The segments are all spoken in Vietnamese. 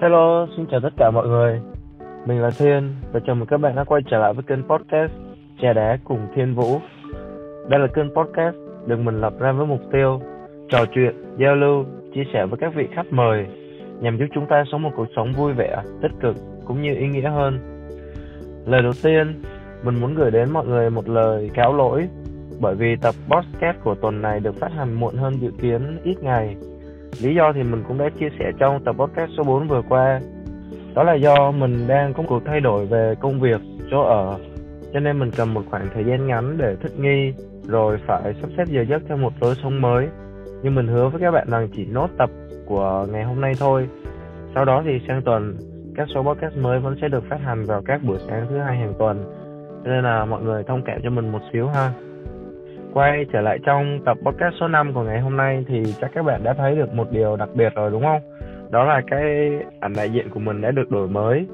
Hello, xin chào tất cả mọi người. Mình là Thiên và chào mừng các bạn đã quay trở lại với kênh podcast Trà đá cùng Thiên Vũ. Đây là kênh podcast được mình lập ra với mục tiêu trò chuyện, giao lưu, chia sẻ với các vị khách mời nhằm giúp chúng ta sống một cuộc sống vui vẻ, tích cực cũng như ý nghĩa hơn. Lời đầu tiên, mình muốn gửi đến mọi người một lời cáo lỗi bởi vì tập podcast của tuần này được phát hành muộn hơn dự kiến ít ngày Lý do thì mình cũng đã chia sẻ trong tập podcast số 4 vừa qua. Đó là do mình đang có cuộc thay đổi về công việc, chỗ ở, cho nên mình cần một khoảng thời gian ngắn để thích nghi, rồi phải sắp xếp giờ giấc theo một lối sống mới. Nhưng mình hứa với các bạn rằng chỉ nốt tập của ngày hôm nay thôi. Sau đó thì sang tuần, các số podcast mới vẫn sẽ được phát hành vào các buổi sáng thứ hai hàng tuần. Cho nên là mọi người thông cảm cho mình một xíu ha quay trở lại trong tập podcast số 5 của ngày hôm nay thì chắc các bạn đã thấy được một điều đặc biệt rồi đúng không? Đó là cái ảnh đại diện của mình đã được đổi mới.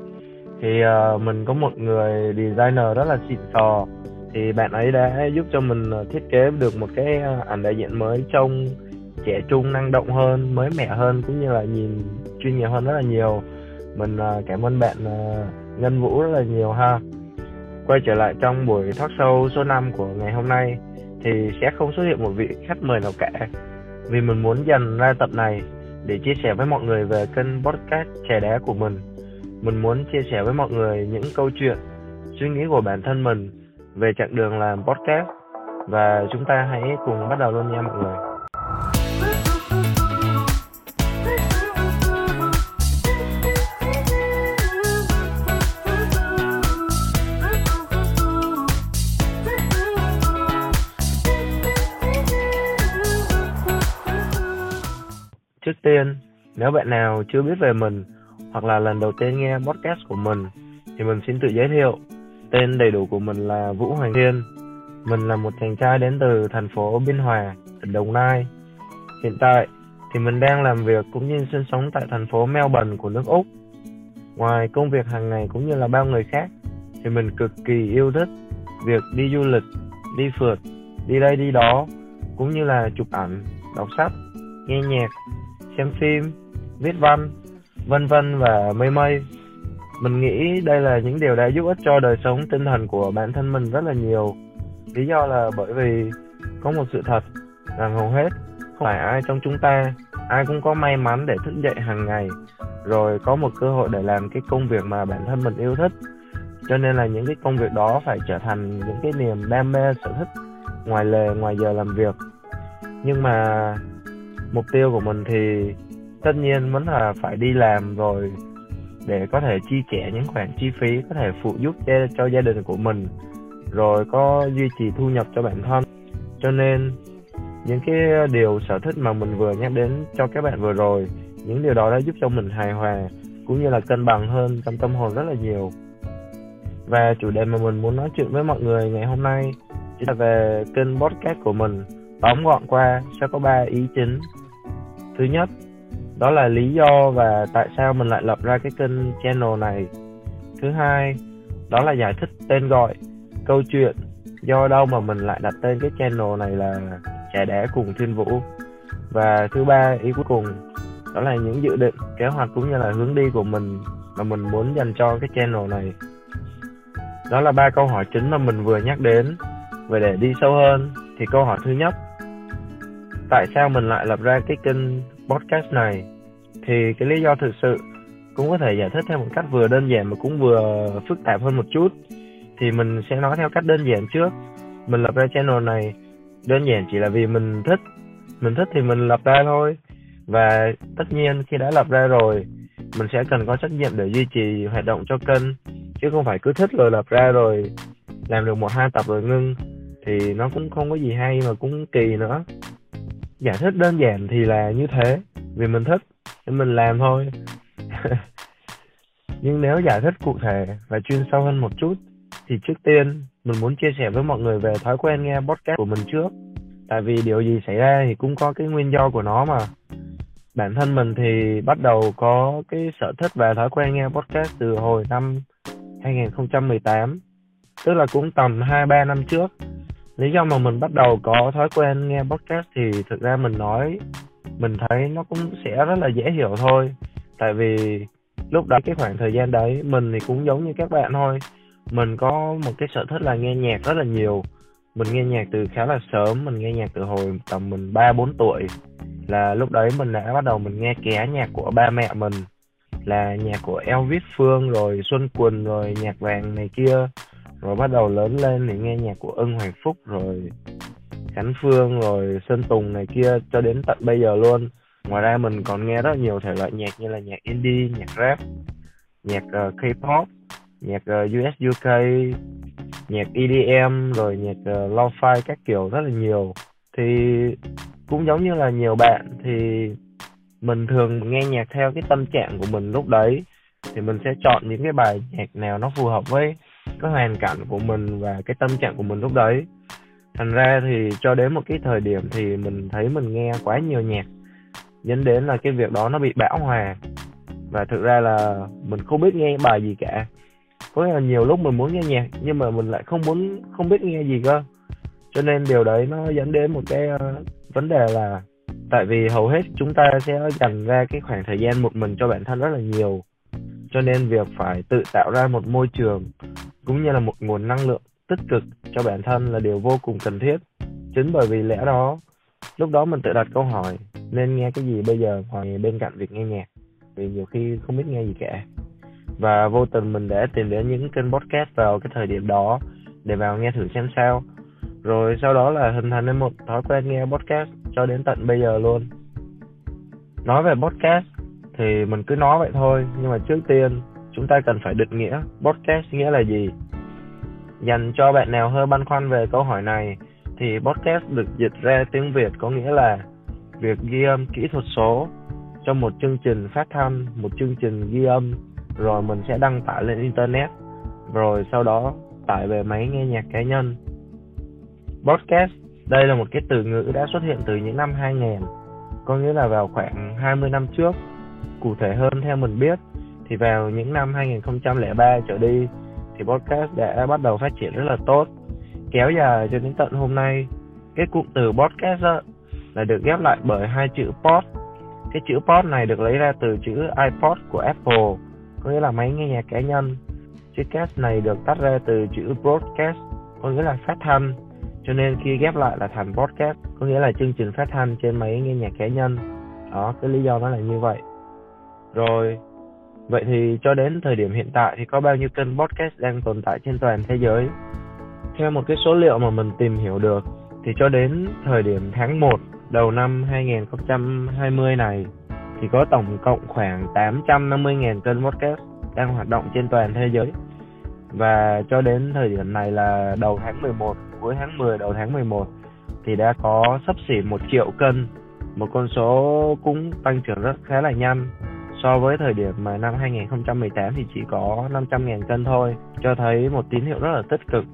Thì uh, mình có một người designer rất là xịn sò thì bạn ấy đã giúp cho mình ờ, thiết kế được một cái ờ, ảnh đại diện mới trông trẻ trung năng động hơn mới mẻ hơn cũng như là nhìn chuyên nghiệp hơn rất là nhiều mình uh, cảm ơn bạn uh, Ngân Vũ rất là nhiều ha quay trở lại trong buổi talk show số 5 của ngày hôm nay thì sẽ không xuất hiện một vị khách mời nào cả. Vì mình muốn dành ra tập này để chia sẻ với mọi người về kênh podcast trẻ đá của mình. Mình muốn chia sẻ với mọi người những câu chuyện, suy nghĩ của bản thân mình về chặng đường làm podcast. Và chúng ta hãy cùng bắt đầu luôn nha mọi người. Nếu bạn nào chưa biết về mình hoặc là lần đầu tiên nghe podcast của mình thì mình xin tự giới thiệu. Tên đầy đủ của mình là Vũ Hoàng Thiên. Mình là một chàng trai đến từ thành phố Biên Hòa, tỉnh Đồng Nai. Hiện tại thì mình đang làm việc cũng như sinh sống tại thành phố Melbourne của nước Úc. Ngoài công việc hàng ngày cũng như là bao người khác thì mình cực kỳ yêu thích việc đi du lịch, đi phượt, đi đây đi đó cũng như là chụp ảnh, đọc sách, nghe nhạc xem phim, viết văn, vân vân và mây mây. Mình nghĩ đây là những điều đã giúp ích cho đời sống tinh thần của bản thân mình rất là nhiều. Lý do là bởi vì có một sự thật rằng hầu hết không phải ai trong chúng ta ai cũng có may mắn để thức dậy hàng ngày rồi có một cơ hội để làm cái công việc mà bản thân mình yêu thích cho nên là những cái công việc đó phải trở thành những cái niềm đam mê sở thích ngoài lề ngoài giờ làm việc nhưng mà mục tiêu của mình thì tất nhiên vẫn là phải đi làm rồi để có thể chi trả những khoản chi phí có thể phụ giúp cho, cho gia đình của mình rồi có duy trì thu nhập cho bản thân. Cho nên những cái điều sở thích mà mình vừa nhắc đến cho các bạn vừa rồi những điều đó đã giúp cho mình hài hòa cũng như là cân bằng hơn trong tâm hồn rất là nhiều. Và chủ đề mà mình muốn nói chuyện với mọi người ngày hôm nay chỉ là về kênh podcast của mình. Tóm gọn qua sẽ có ba ý chính. Thứ nhất đó là lý do và tại sao mình lại lập ra cái kênh channel này. Thứ hai, đó là giải thích tên gọi, câu chuyện. Do đâu mà mình lại đặt tên cái channel này là trẻ đẻ cùng thiên vũ? Và thứ ba, ý cuối cùng, đó là những dự định, kế hoạch cũng như là hướng đi của mình mà mình muốn dành cho cái channel này. Đó là ba câu hỏi chính mà mình vừa nhắc đến. Và để đi sâu hơn thì câu hỏi thứ nhất, tại sao mình lại lập ra cái kênh podcast này, thì cái lý do thực sự cũng có thể giải thích theo một cách vừa đơn giản mà cũng vừa phức tạp hơn một chút. Thì mình sẽ nói theo cách đơn giản trước. Mình lập ra channel này đơn giản chỉ là vì mình thích. Mình thích thì mình lập ra thôi. Và tất nhiên khi đã lập ra rồi, mình sẽ cần có trách nhiệm để duy trì hoạt động cho kênh, chứ không phải cứ thích rồi lập ra rồi làm được một hai tập rồi ngưng. Thì nó cũng không có gì hay mà cũng kỳ nữa giải thích đơn giản thì là như thế. Vì mình thích nên mình làm thôi. Nhưng nếu giải thích cụ thể và chuyên sâu hơn một chút, thì trước tiên, mình muốn chia sẻ với mọi người về thói quen nghe podcast của mình trước. Tại vì điều gì xảy ra thì cũng có cái nguyên do của nó mà. Bản thân mình thì bắt đầu có cái sở thích và thói quen nghe podcast từ hồi năm 2018 tức là cũng tầm 2-3 năm trước lý do mà mình bắt đầu có thói quen nghe podcast thì thực ra mình nói, mình thấy nó cũng sẽ rất là dễ hiểu thôi. Tại vì lúc đó cái khoảng thời gian đấy, mình thì cũng giống như các bạn thôi. Mình có một cái sở thích là nghe nhạc rất là nhiều. Mình nghe nhạc từ khá là sớm, mình nghe nhạc từ hồi tầm mình ba, bốn tuổi. Là lúc đấy mình đã bắt đầu mình nghe ké nhạc của ba mẹ mình. Là nhạc của Elvis Phương rồi Xuân Quỳnh rồi nhạc vàng này kia rồi bắt đầu lớn lên thì nghe nhạc của Ưng Hoàng Phúc rồi Khánh Phương rồi Sơn Tùng này kia cho đến tận bây giờ luôn. Ngoài ra mình còn nghe rất nhiều thể loại nhạc như là nhạc indie nhạc rap nhạc uh, K-pop nhạc ờ, uh, US UK nhạc EDM rồi nhạc uh, lo-fi các kiểu rất là nhiều. Thì cũng giống như là nhiều bạn thì mình thường nghe nhạc theo cái tâm trạng của mình lúc đấy. Thì mình sẽ chọn những cái bài nhạc nào nó phù hợp với cái hoàn cảnh của mình và cái tâm trạng của mình lúc đấy. Thành ra thì cho đến một cái thời điểm thì mình thấy mình nghe quá nhiều nhạc dẫn đến là cái việc đó nó bị bão hòa. Và thực ra là mình không biết nghe bài gì cả. Có là nhiều lúc mình muốn nghe nhạc nhưng mà mình lại không muốn không biết nghe gì cơ. Cho nên điều đấy nó dẫn đến một cái uh, vấn đề là tại vì hầu hết chúng ta sẽ dành ra cái khoảng thời gian một mình cho bản thân rất là nhiều. Cho nên việc phải tự tạo ra một môi trường cũng như là một nguồn năng lượng tích cực cho bản thân là điều vô cùng cần thiết. Chính bởi vì lẽ đó, lúc đó mình tự đặt câu hỏi, nên nghe cái gì bây giờ ngoài bên cạnh việc nghe nhạc, vì nhiều khi không biết nghe gì cả. Và vô tình mình đã tìm đến những kênh podcast vào cái thời điểm đó để vào nghe thử xem sao. Rồi sau đó là hình thành nên một thói quen nghe podcast cho đến tận bây giờ luôn. Nói về podcast thì mình cứ nói vậy thôi, nhưng mà trước tiên chúng ta cần phải định nghĩa podcast nghĩa là gì dành cho bạn nào hơi băn khoăn về câu hỏi này thì podcast được dịch ra tiếng Việt có nghĩa là việc ghi âm kỹ thuật số cho một chương trình phát thanh, một chương trình ghi âm rồi mình sẽ đăng tải lên internet rồi sau đó tải về máy nghe nhạc cá nhân. Podcast đây là một cái từ ngữ đã xuất hiện từ những năm 2000, có nghĩa là vào khoảng 20 năm trước. Cụ thể hơn theo mình biết thì vào những năm 2003 trở đi thì podcast đã bắt đầu phát triển rất là tốt kéo dài cho đến tận hôm nay. Cái cụm từ podcast đó, là được ghép lại bởi hai chữ pod. Cái chữ pod này được lấy ra từ chữ iPod của Apple có nghĩa là máy nghe nhạc cá nhân. Chữ cast này được tách ra từ chữ broadcast có nghĩa là phát thanh. Cho nên khi ghép lại là thành podcast có nghĩa là chương trình phát thanh trên máy nghe nhạc cá nhân. Đó cái lý do nó là như vậy. Rồi vậy thì cho đến thời điểm hiện tại thì có bao nhiêu kênh podcast đang tồn tại trên toàn thế giới? Theo một cái số liệu mà mình tìm hiểu được thì cho đến thời điểm tháng 1 đầu năm 2020 này thì có tổng cộng khoảng 850.000 kênh podcast đang hoạt động trên toàn thế giới. Và cho đến thời điểm này là đầu tháng 11, cuối tháng 10, đầu tháng 11 thì đã có sắp xỉ 1 triệu kênh, một con số cũng tăng trưởng rất khá là nhanh so với thời điểm mà năm 2018 thì chỉ có 500.000 kênh thôi, cho thấy một tín hiệu rất là tích cực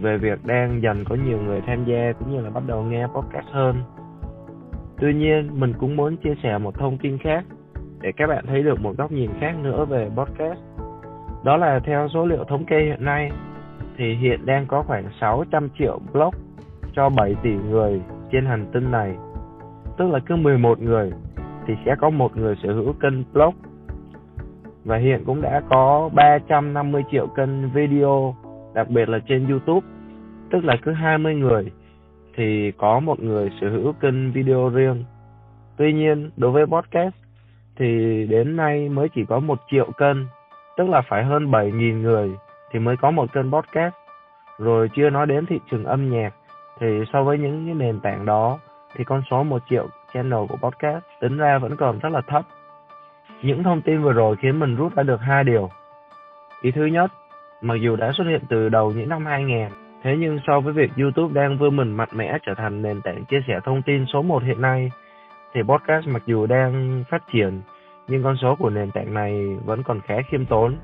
về việc đang dần có nhiều người tham gia cũng như là bắt đầu nghe podcast hơn. Tuy nhiên, mình cũng muốn chia sẻ một thông tin khác để các bạn thấy được một góc nhìn khác nữa về podcast. Đó là theo số liệu thống kê hiện nay thì hiện đang có khoảng 600 triệu blog cho 7 tỷ người trên hành tinh này. Tức là cứ 11 người thì sẽ có một người sở hữu kênh blog. Và hiện cũng đã có 350 triệu kênh video đặc biệt là trên YouTube, tức là cứ 20 người thì có một người sở hữu kênh video riêng. Tuy nhiên, đối với podcast thì đến nay mới chỉ có một triệu kênh, tức là phải hơn 7.000 người thì mới có một kênh podcast. Rồi chưa nói đến thị trường âm nhạc thì so với những cái nền tảng đó thì con số một triệu channel của podcast tính ra vẫn còn rất là thấp. Những thông tin vừa rồi khiến mình rút ra được hai điều. Ý thứ nhất, Mặc dù đã xuất hiện từ đầu những năm 2000, thế nhưng so với việc YouTube đang vươn mình mạnh mẽ trở thành nền tảng chia sẻ thông tin số 1 hiện nay, thì podcast mặc dù đang phát triển, nhưng con số của nền tảng này vẫn còn khá khiêm tốn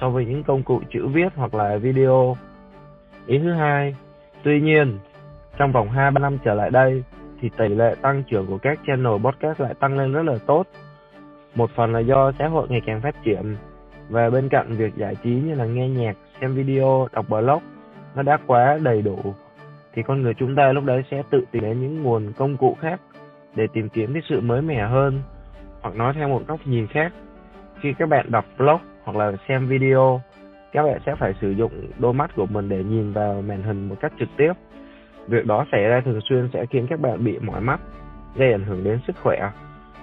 so với những công cụ chữ viết hoặc là video. Ý thứ hai, tuy nhiên, trong vòng 2-3 năm trở lại đây, thì tỷ lệ tăng trưởng của các channel podcast lại tăng lên rất là tốt. Một phần là do xã hội ngày càng phát triển. Và bên cạnh việc giải trí như là nghe nhạc, xem video, đọc blog nó đã quá đầy đủ thì con người chúng ta lúc đấy sẽ tự tìm đến những nguồn công cụ khác để tìm kiếm cái sự mới mẻ hơn hoặc nói theo một góc nhìn khác. Khi các bạn đọc blog hoặc là xem video các bạn sẽ phải sử dụng đôi mắt của mình để nhìn vào màn hình một cách trực tiếp việc đó xảy ra thường xuyên sẽ khiến các bạn bị mỏi mắt, gây ảnh hưởng đến sức khỏe.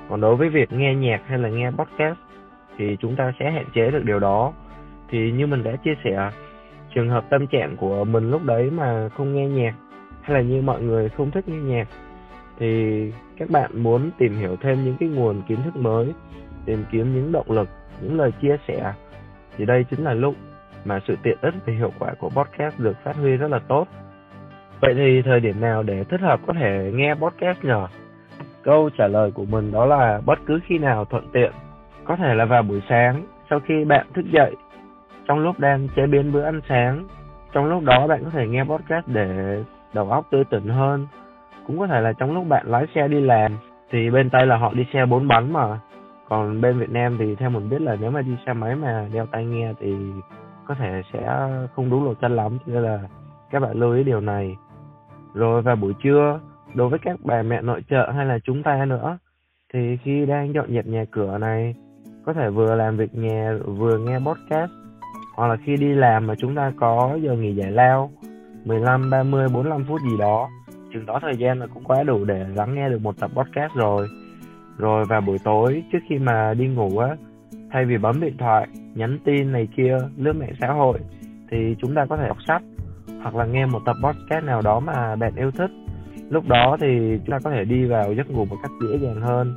Còn đối với việc nghe nhạc hay là nghe podcast thì chúng ta sẽ hạn chế được điều đó. Thì như mình đã chia sẻ, trường hợp tâm trạng của mình lúc đấy mà không nghe nhạc hay là như mọi người không thích nghe nhạc, thì các bạn muốn tìm hiểu thêm những cái nguồn kiến thức mới, tìm kiếm những động lực, những lời chia sẻ, thì đây chính là lúc mà sự tiện ích và hiệu quả của podcast được phát huy rất là tốt vậy thì thời điểm nào để thích hợp có thể nghe podcast nhờ câu trả lời của mình đó là bất cứ khi nào thuận tiện, có thể là vào buổi sáng sau khi bạn thức dậy, trong lúc đang chế biến bữa ăn sáng, trong lúc đó bạn có thể nghe podcast để đầu óc tươi tỉnh hơn. Cũng có thể là trong lúc bạn lái xe đi làm, thì bên tây là họ đi xe bốn bánh mà. Còn bên Việt Nam thì theo mình biết là nếu mà đi xe máy mà đeo tai nghe thì có thể sẽ không đúng lộ chân lắm, cho nên là các bạn lưu ý điều này rồi vào buổi trưa đối với các bà mẹ nội trợ hay là chúng ta nữa thì khi đang dọn dẹp nhà cửa này có thể vừa làm việc nhà vừa nghe podcast hoặc là khi đi làm mà chúng ta có giờ nghỉ giải lao 15, 30, 45 phút gì đó chừng đó thời gian là cũng quá đủ để lắng nghe được một tập podcast rồi. Rồi vào buổi tối trước khi mà đi ngủ á thay vì bấm điện thoại nhắn tin này kia lướt mạng xã hội thì chúng ta có thể đọc sách hoặc là nghe một tập podcast nào đó mà bạn yêu thích. Lúc đó thì chúng ta có thể đi vào giấc ngủ một cách dễ dàng hơn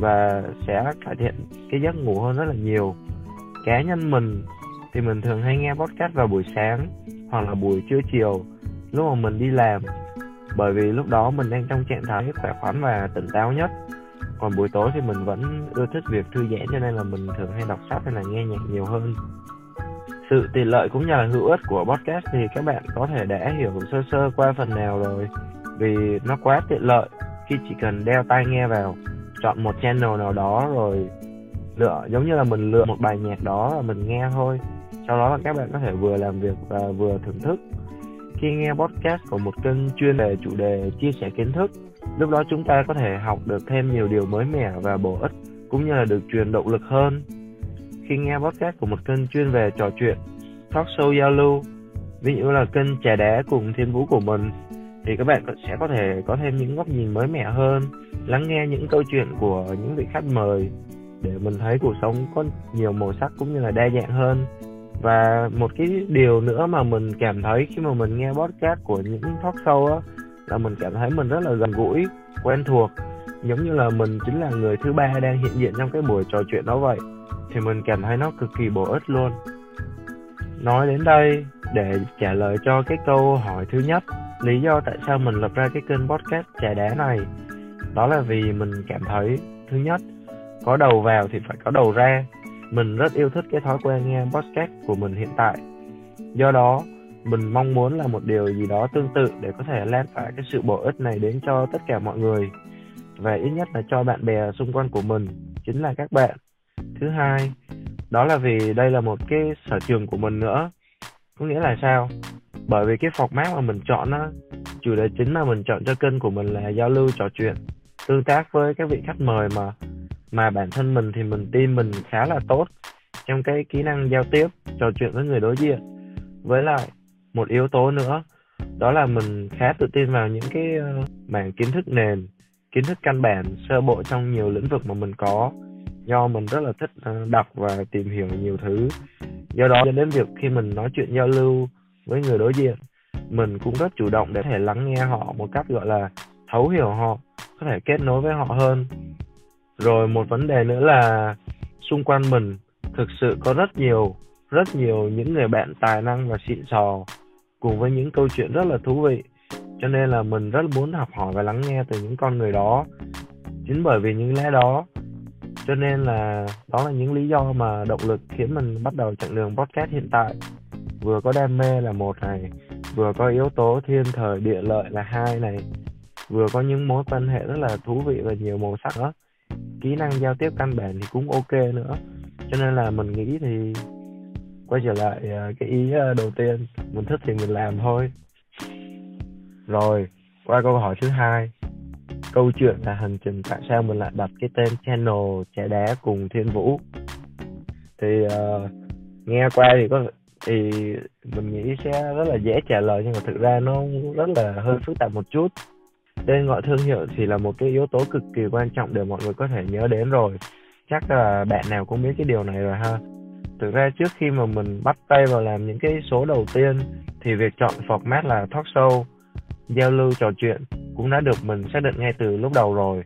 và sẽ cải thiện cái giấc ngủ hơn rất là nhiều. Cá nhân mình thì mình thường hay nghe podcast vào buổi sáng hoặc là buổi trưa chiều, lúc mà mình đi làm. Bởi vì lúc đó mình đang trong trạng thái khỏe khoắn và tỉnh táo nhất. Còn buổi tối thì mình vẫn ưa thích việc thư giãn cho nên là mình thường hay đọc sách hay là nghe nhạc nhiều hơn sự tiện lợi cũng như là hữu ích của podcast thì các bạn có thể đã hiểu sơ sơ qua phần nào rồi. Vì nó quá tiện lợi khi chỉ cần đeo tai nghe vào, chọn một channel nào đó rồi lựa, giống như là mình lựa một bài nhạc đó và mình nghe thôi. Sau đó là các bạn có thể vừa làm việc và vừa thưởng thức. Khi nghe podcast của một kênh chuyên về chủ đề chia sẻ kiến thức, lúc đó chúng ta có thể học được thêm nhiều điều mới mẻ và bổ ích, cũng như là được truyền động lực hơn khi nghe podcast của một kênh chuyên về trò chuyện, talk show giao lưu ví dụ là kênh trà đá cùng thiên vũ của mình, thì các bạn sẽ có thể có thêm những góc nhìn mới mẻ hơn, lắng nghe những câu chuyện của những vị khách mời, để mình thấy cuộc sống có nhiều màu sắc cũng như là đa dạng hơn. Và một cái điều nữa mà mình cảm thấy khi mà mình nghe podcast của những talk show á, là mình cảm thấy mình rất là gần gũi, quen thuộc, giống như là mình chính là người thứ ba đang hiện diện trong cái buổi trò chuyện đó vậy thì mình cảm thấy nó cực kỳ bổ ích luôn. Nói đến đây, để trả lời cho cái câu hỏi thứ nhất, lý do tại sao mình lập ra cái kênh podcast trà đá này? Đó là vì mình cảm thấy, thứ nhất, có đầu vào thì phải có đầu ra. Mình rất yêu thích cái thói quen nghe podcast của mình hiện tại. Do đó, mình mong muốn là một điều gì đó tương tự để có thể lan tỏa cái sự bổ ích này đến cho tất cả mọi người. Và ít nhất là cho bạn bè xung quanh của mình, chính là các bạn thứ hai, đó là vì đây là một cái sở trường của mình nữa. Có nghĩa là sao? Bởi vì cái format mà mình chọn á, chủ đề chính mà mình chọn cho kênh của mình là giao lưu, trò chuyện, tương tác với các vị khách mời mà mà bản thân mình thì mình tin mình khá là tốt trong cái kỹ năng giao tiếp, trò chuyện với người đối diện. Với lại, một yếu tố nữa, đó là mình khá tự tin vào những cái ờ, mảng kiến thức nền, kiến thức căn bản, sơ bộ trong nhiều lĩnh vực mà mình có do mình rất là thích ờ, đọc và tìm hiểu nhiều thứ. Do đó dẫn đến việc khi mình nói chuyện giao lưu với người đối diện, mình cũng rất chủ động để thể lắng nghe họ một cách, gọi là, thấu hiểu họ, có thể kết nối với họ hơn. Rồi một vấn đề nữa là xung quanh mình thực sự có rất nhiều rất nhiều những người bạn tài năng và xịn sò cùng với những câu chuyện rất là thú vị. Cho nên là mình rất muốn học hỏi và lắng nghe từ những con người đó. Chính bởi vì những lẽ đó cho nên là đó là những lý do mà động lực khiến mình bắt đầu chặng đường podcast hiện tại. Vừa có đam mê là một này, vừa có yếu tố thiên thời địa lợi là hai này, vừa có những mối quan hệ rất là thú vị và nhiều màu sắc đó. Kỹ năng giao tiếp căn bản thì cũng ok nữa. Cho nên là mình nghĩ thì quay trở lại à, cái ý à, đầu tiên, mình thích thì mình làm thôi. Rồi, qua câu hỏi thứ hai câu chuyện là hành trình tại sao mình lại đặt cái tên channel trẻ đá cùng thiên vũ. Thì uh, nghe qua thì có thì mình nghĩ sẽ rất là dễ trả lời nhưng mà thực ra nó rất là hơi phức tạp một chút. Tên gọi thương hiệu thì là một cái yếu tố cực kỳ quan trọng để mọi người có thể nhớ đến rồi. Chắc là bạn nào cũng biết cái điều này rồi ha. Thực ra trước khi mà mình bắt tay vào làm những cái số đầu tiên thì việc chọn format là talk show giao lưu trò chuyện cũng đã được mình xác định ngay từ lúc đầu rồi.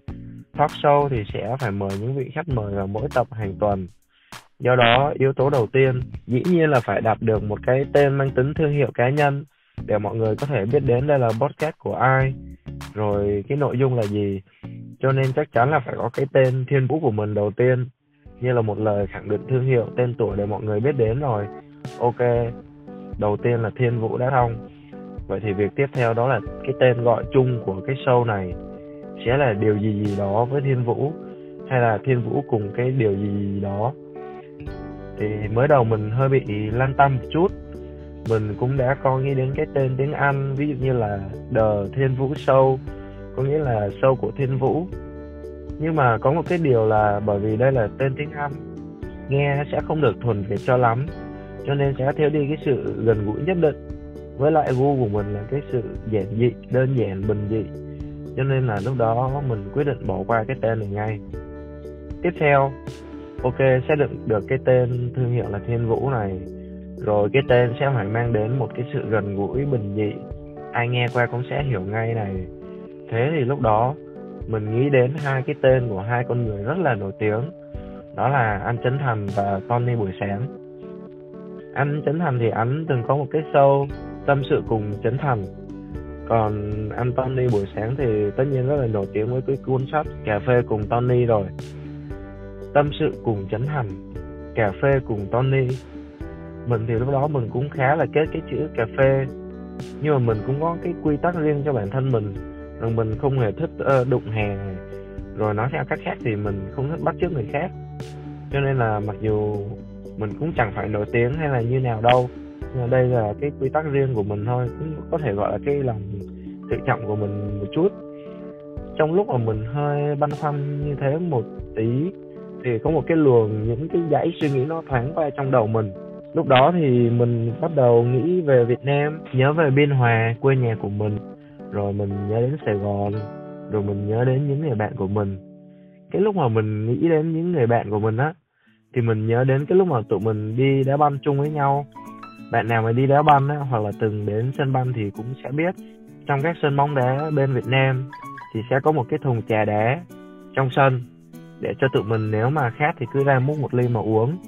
Talk show thì sẽ phải mời những vị khách mời vào mỗi tập hàng tuần. Do đó, yếu tố đầu tiên, dĩ nhiên là phải đạt được một cái tên mang tính thương hiệu cá nhân để mọi người có thể biết đến đây là podcast của ai, rồi cái nội dung là gì. Cho nên chắc chắn là phải có cái tên thiên vũ của mình đầu tiên, như là một lời khẳng định thương hiệu, tên tuổi để mọi người biết đến rồi. Ok, đầu tiên là thiên vũ đã thông vậy thì việc tiếp theo đó là cái tên gọi chung của cái show này sẽ là điều gì gì đó với thiên vũ? Hay là thiên vũ cùng cái điều gì gì đó? Thì mới đầu mình hơi bị lăn tăn một chút. Mình cũng đã có nghĩ đến cái tên tiếng Anh, ví dụ như là The Thiên Vũ Show, có nghĩa là show của Thiên Vũ. Nhưng mà có một cái điều là bởi vì đây là tên tiếng Anh, nghe sẽ không được thuần Việt cho lắm, cho nên sẽ thiếu đi cái sự gần gũi nhất định với lại gu của mình là cái sự giản dị, đơn giản, bình dị. Cho nên là lúc đó mình quyết định bỏ qua cái tên này ngay. Tiếp theo, ok xác định được cái tên thương hiệu là thiên vũ này. Rồi cái tên sẽ phải mang đến một cái sự gần gũi, bình dị. Ai nghe qua cũng sẽ hiểu ngay này. Thế thì lúc đó, mình nghĩ đến hai cái tên của hai con người rất là nổi tiếng. Đó là anh Trấn Thành và Tony buổi sáng. Anh Trấn Thành thì anh từng có một cái show tâm sự cùng Trấn Thành. Còn anh Tony buổi sáng thì tất nhiên rất là nổi tiếng với cái cuốn sách cà phê cùng Tony rồi. Tâm sự cùng Trấn Thành cà phê cùng Tony. Mình thì lúc đó mình cũng khá là kết cái chữ cà phê nhưng mà mình cũng có cái quy tắc riêng cho bản thân mình rằng mình không hề thích uh, đụng hàng. Rồi nói theo cách khác thì mình không thích bắt chước người khác. Cho nên là mặc dù mình cũng chẳng phải nổi tiếng hay là như nào đâu Ờ, đây là cái quy tắc riêng của mình thôi, cũng có thể gọi là cái lòng tự trọng của mình một chút. Trong lúc mà mình hơi băn khoăn như thế một tí, thì có một cái luồng, những cái dãy suy nghĩ nó thoáng qua trong đầu mình. Lúc đó thì mình bắt đầu nghĩ về Việt Nam, nhớ về Biên Hòa quê nhà của mình, rồi mình nhớ đến Sài Gòn, rồi mình nhớ đến những người bạn của mình. Cái lúc mà mình nghĩ đến những người bạn của mình á, thì mình nhớ đến cái lúc mà tụi mình đi đá banh chung với nhau bạn nào mà đi đá banh á, hoặc là từng đến sân banh thì cũng sẽ biết. Trong các sân bóng đá bên Việt Nam thì sẽ có một cái thùng trà đá trong sân để cho tụi mình nếu mà khát thì cứ ra múc một ly mà uống.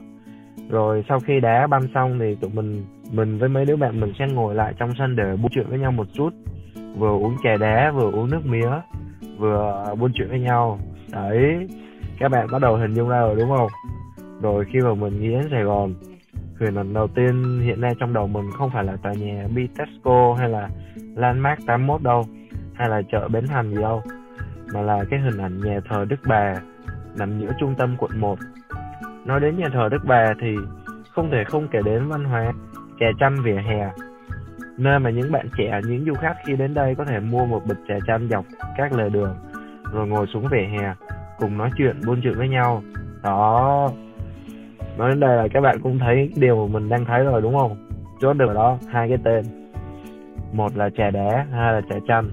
Rồi sau khi đá banh xong thì tụi mình mình với mấy đứa bạn mình sẽ ngồi lại trong sân để buôn chuyện với nhau một chút. Vừa uống trà đá vừa uống nước mía vừa buôn chuyện với nhau. Đấy các bạn bắt đầu hình dung ra rồi đúng không? Rồi khi mà mình nghĩ đến Sài Gòn hình ảnh đầu tiên hiện nay trong đầu mình không phải là tòa nhà Bitexco hay là Landmark 81 đâu, hay là chợ Bến Thành gì đâu, mà là cái hình ảnh nhà thờ Đức Bà nằm giữa trung tâm quận 1 nói đến nhà thờ Đức Bà thì không thể không kể đến văn hóa trà chanh vỉa hè, nơi mà những bạn trẻ, những du khách khi đến đây có thể mua một bịch trà chanh dọc các lề đường, rồi ngồi xuống vỉa hè cùng nói chuyện, buôn chuyện với nhau. Đó nói đến đây là các bạn cũng thấy điều mà mình đang thấy rồi, đúng không? Chốt được đó, hai cái tên. Một là trà đá hai là trà chanh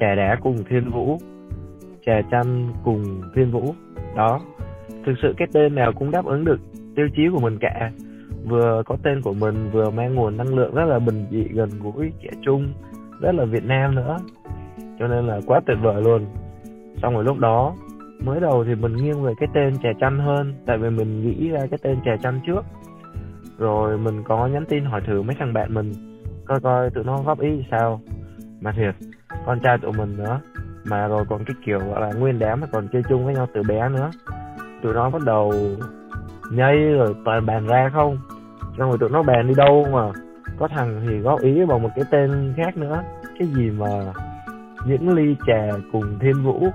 trà đá cùng thiên vũ trà chanh cùng thiên vũ. Đó. Thực sự cái tên nào cũng đáp ứng được tiêu chí của mình cả. Vừa có tên của mình, vừa mang nguồn năng lượng rất là bình dị, gần gũi, trẻ trung, rất là Việt Nam nữa. Cho nên là quá tuyệt vời luôn. Xong rồi lúc đó mới đầu thì mình nghiêng về cái tên trà chanh hơn, tại vì mình nghĩ ra cái tên trà chanh trước. Rồi mình có nhắn tin hỏi thử mấy thằng bạn mình, coi coi tụi nó góp ý sao. Mà thiệt, con trai tụi mình nữa, mà rồi còn cái kiểu gọi là nguyên đám mà còn chơi chung với nhau từ bé nữa. Tụi nó bắt đầu nhây rồi toàn bàn ra không? Xong rồi tụi nó bàn đi đâu mà có thằng thì góp ý bằng một cái tên khác nữa. Cái gì mà những ly trà cùng thiên vũ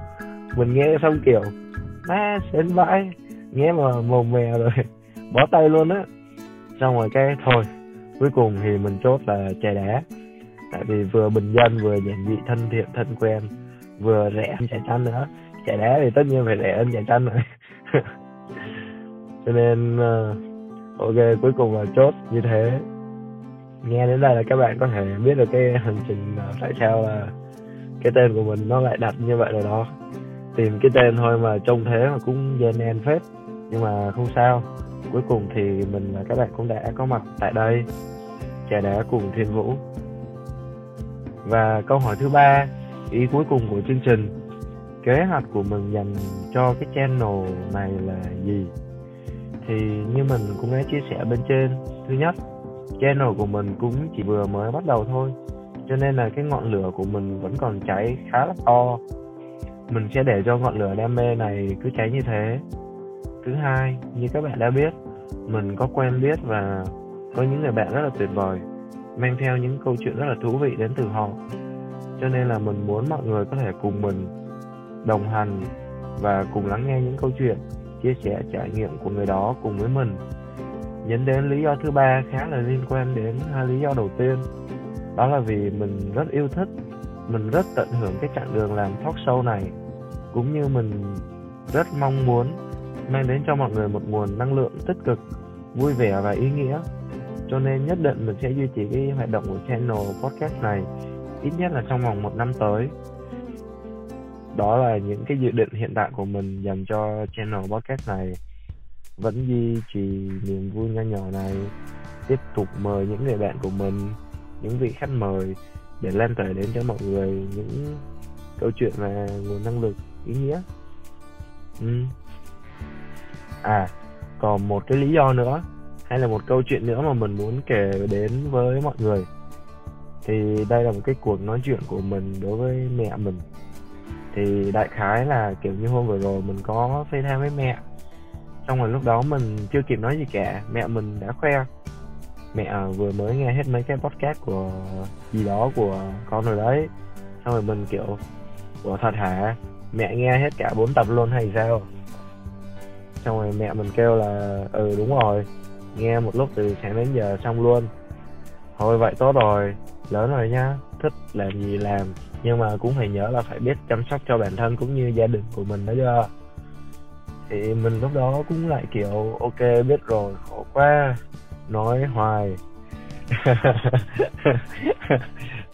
mình nghe xong kiểu má xến vãi nghe mà mồm mè rồi bỏ tay luôn á. Xong rồi cái thôi cuối cùng thì mình chốt là chè đá. Tại vì vừa bình dân vừa giản dị thân thiện thân quen vừa rẻ hơn chè chanh nữa. Chè đá thì tất nhiên phải rẻ hơn chè chanh rồi. Cho nên uh, ok cuối cùng là chốt như thế. Nghe đến đây là các bạn có thể biết được cái hành trình ờ, tại sao là cái tên của mình nó lại đặt như vậy rồi đó tìm cái tên thôi mà trông thế mà cũng gen en phết. Nhưng mà không sao. Cuối cùng thì mình và các bạn cũng đã có mặt tại đây. Trà đá cùng thiên vũ. Và câu hỏi thứ ba, ý cuối cùng của chương trình, kế hoạch của mình dành cho cái channel này là gì? Thì như mình cũng đã chia sẻ bên trên, thứ nhất, channel của mình cũng chỉ vừa mới bắt đầu thôi, cho nên là cái ngọn lửa của mình vẫn còn cháy khá là to mình sẽ để cho ngọn lửa đam mê này cứ cháy như thế. Thứ hai, như các bạn đã biết, mình có quen biết và có những người bạn rất là tuyệt vời, mang theo những câu chuyện rất là thú vị đến từ họ. Cho nên là mình muốn mọi người có thể cùng mình đồng hành và cùng lắng nghe những câu chuyện, chia sẻ, trải nghiệm của người đó cùng với mình. Nhấn đến lý do thứ ba khá là liên quan đến hai lý do đầu tiên. Đó là vì mình rất yêu thích mình rất tận hưởng cái chặng đường làm talk show này, cũng như mình rất mong muốn mang đến cho mọi người một nguồn năng lượng tích cực, vui vẻ và ý nghĩa. Cho nên nhất định mình sẽ duy trì cái hoạt động của channel podcast này ít nhất là trong vòng một năm tới. Đó là những cái dự định hiện tại của mình dành cho channel podcast này. Vẫn duy trì niềm vui nho nhỏ này, tiếp tục mời những người bạn của mình, những vị khách mời để lan tỏa đến cho mọi người những câu chuyện và nguồn năng lực, ý nghĩa. Ừ. à còn một cái lý do nữa, hay là một câu chuyện nữa mà mình muốn kể đến với mọi người. Thì đây là một cái cuộc nói chuyện của mình đối với mẹ mình. Thì đại khái là kiểu như hôm vừa rồi mình có phê tham với mẹ. Xong rồi lúc đó mình chưa kịp nói gì cả, mẹ mình đã khoe mẹ à, vừa mới nghe hết mấy cái podcast của, gì đó của con rồi đấy. Xong rồi mình kiểu của thật hả? Mẹ nghe hết cả bốn tập luôn hay sao? Xong rồi mẹ mình kêu là ừ đúng rồi. Nghe một lúc từ sáng đến giờ xong luôn. Thôi, vậy tốt rồi. Lớn rồi nhá. Thích làm gì làm. Nhưng mà cũng phải nhớ là phải biết chăm sóc cho bản thân cũng như gia đình của mình đó chưa? Thì mình lúc đó cũng lại kiểu, ok, biết rồi, khổ quá nói hoài.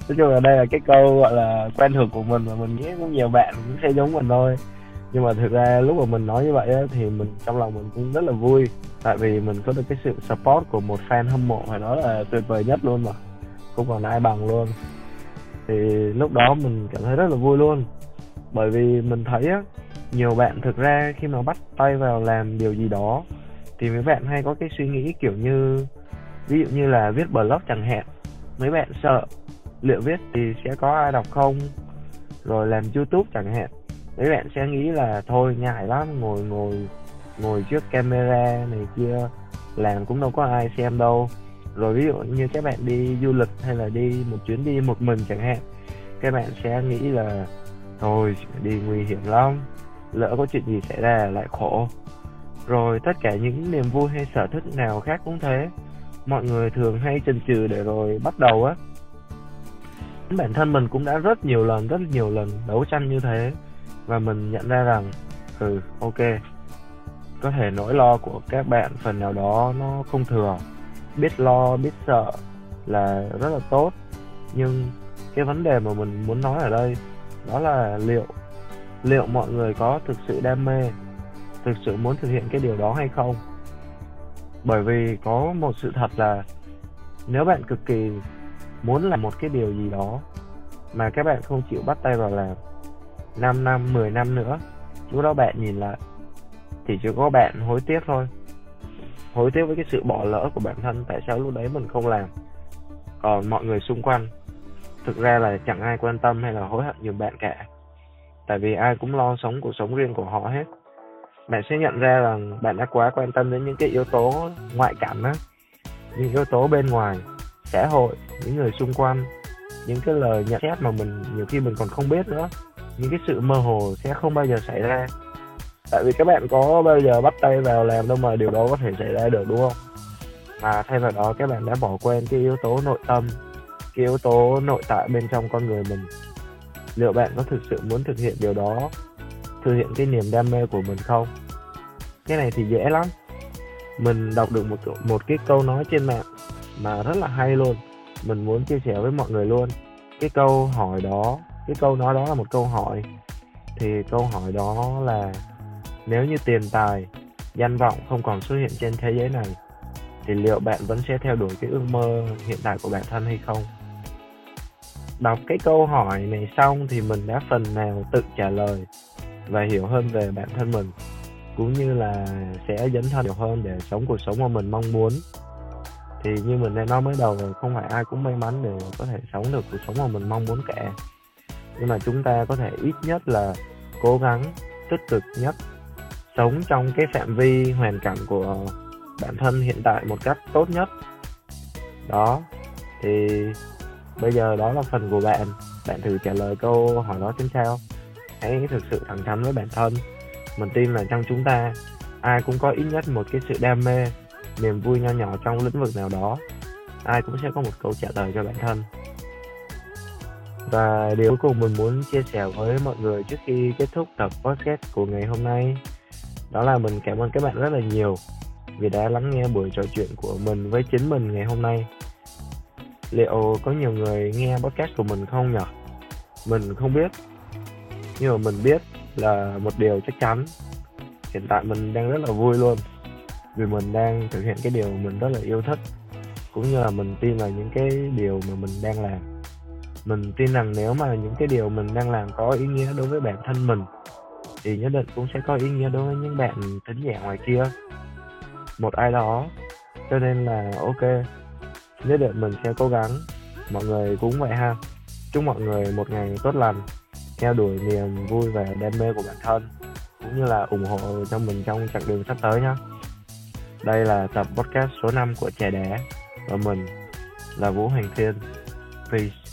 Nói chung là đây là cái câu gọi là quen thuộc của mình và mình nghĩ cũng nhiều bạn cũng sẽ giống mình thôi. Nhưng mà thực ra lúc mà mình nói như vậy á, thì mình trong lòng mình cũng rất là vui. Tại vì mình có được cái sự support của một fan hâm mộ phải nói là tuyệt vời nhất luôn mà. Không còn ai bằng luôn. Thì lúc đó mình cảm thấy rất là vui luôn. Bởi vì mình thấy á nhiều bạn thực ra khi mà bắt tay vào làm điều gì đó thì mấy bạn hay có cái suy nghĩ kiểu như, ví dụ như là viết blog chẳng hạn, mấy bạn sợ liệu viết thì sẽ có ai đọc không? Rồi làm youtube chẳng hạn, mấy bạn sẽ nghĩ là thôi ngại lắm, ngồi ngồi ngồi trước camera này kia, làm cũng đâu có ai xem đâu. Rồi ví dụ như các bạn đi du lịch hay là đi một chuyến đi một mình chẳng hạn, các bạn sẽ nghĩ là thôi, đi nguy hiểm lắm, lỡ có chuyện gì xảy ra lại khổ rồi tất cả những niềm vui hay sở thích nào khác cũng thế. Mọi người thường hay chần chừ để rồi bắt đầu á. Bản thân mình cũng đã rất nhiều lần, rất nhiều lần đấu tranh như thế. Và mình nhận ra rằng ừ ok, có thể nỗi lo của các bạn phần nào đó nó không thừa. Biết lo, biết sợ là rất là tốt. Nhưng cái vấn đề mà mình muốn nói ở đây đó là liệu liệu mọi người có thực sự đam mê thực sự muốn thực hiện cái điều đó hay không? Bởi vì có một sự thật là nếu bạn cực kỳ muốn làm một cái điều gì đó mà các bạn không chịu bắt tay vào làm 5 năm, 10 năm nữa lúc đó bạn nhìn lại thì chỉ có bạn hối tiếc thôi. Hối tiếc với cái sự bỏ lỡ của bản thân tại sao lúc đấy mình không làm? Còn mọi người xung quanh thực ra là chẳng ai quan tâm hay là hối hận nhiều bạn cả. Tại vì ai cũng lo sống cuộc sống riêng của họ hết bạn sẽ nhận ra rằng bạn đã quá quan tâm đến những cái yếu tố ngoại cảnh á. Những yếu tố bên ngoài, xã hội, những người xung quanh, những cái lời nhận xét mà mình nhiều khi mình còn không biết nữa. Những cái sự mơ hồ sẽ không bao giờ xảy ra. Tại vì các bạn có bao giờ bắt tay vào làm đâu mà điều đó có thể xảy ra được, đúng không? Mà thay vào đó, các bạn đã bỏ quên cái yếu tố nội tâm, cái yếu tố nội tại bên trong con người mình. Liệu bạn có thực sự muốn thực hiện điều đó? Thực hiện cái niềm đam mê của mình không? Cái này thì dễ lắm. Mình đọc được một một cái câu nói trên mạng mà rất là hay luôn. Mình muốn chia sẻ với mọi người luôn. Cái câu hỏi đó, cái câu nói đó là một câu hỏi. Thì câu hỏi đó là, nếu như tiền tài, danh vọng không còn xuất hiện trên thế giới này, thì liệu bạn vẫn sẽ theo đuổi cái ước mơ hiện tại của bản thân hay không? Đọc cái câu hỏi này xong thì mình đã phần nào tự trả lời và hiểu hơn về bản thân mình, cũng như là sẽ dấn thân nhiều hơn để sống cuộc sống mà mình mong muốn. Thì như mình đã nói mới đầu rồi không phải ai cũng may mắn để có thể sống được cuộc sống mà mình mong muốn cả. Nhưng mà chúng ta có thể ít nhất là cố gắng, tích cực nhất, sống trong cái phạm vi, hoàn cảnh của bản thân hiện tại một cách tốt nhất. Đó, thì bây giờ đó là phần của bạn. Bạn thử trả lời câu hỏi đó xem sao hãy thực sự thẳng thắn với bản thân. Mình tin là trong chúng ta, ai cũng có ít nhất một cái sự đam mê, niềm vui nho nhỏ trong lĩnh vực nào đó. Ai cũng sẽ có một câu trả lời cho bản thân. Và điều cuối cùng mình muốn chia sẻ với mọi người trước khi kết thúc tập podcast của ngày hôm nay, đó là mình cảm ơn các bạn rất là nhiều vì đã lắng nghe buổi trò chuyện của mình với chính mình ngày hôm nay. Liệu có nhiều người nghe podcast của mình không nhỉ? Mình không biết nhưng mà mình biết là một điều chắc chắn, hiện tại mình đang rất là vui luôn. Vì mình đang thực hiện cái điều mình rất là yêu thích, cũng như là mình tin vào những cái điều mà mình đang làm. Mình tin rằng nếu mà những cái điều mình đang làm có ý nghĩa đối với bản thân mình, thì nhất định cũng sẽ có ý nghĩa đối với những bạn tính nhẹ ngoài kia. Một ai đó, cho nên là ok, nhất định mình sẽ cố gắng. Mọi người cũng vậy ha. Chúc mọi người một ngày tốt lành theo đuổi niềm vui và đam mê của bản thân, cũng như là ủng hộ cho mình trong chặng đường sắp tới nhé đây là tập podcast số 5 của trẻ đẻ và mình là Vũ Hành Thiên. Peace.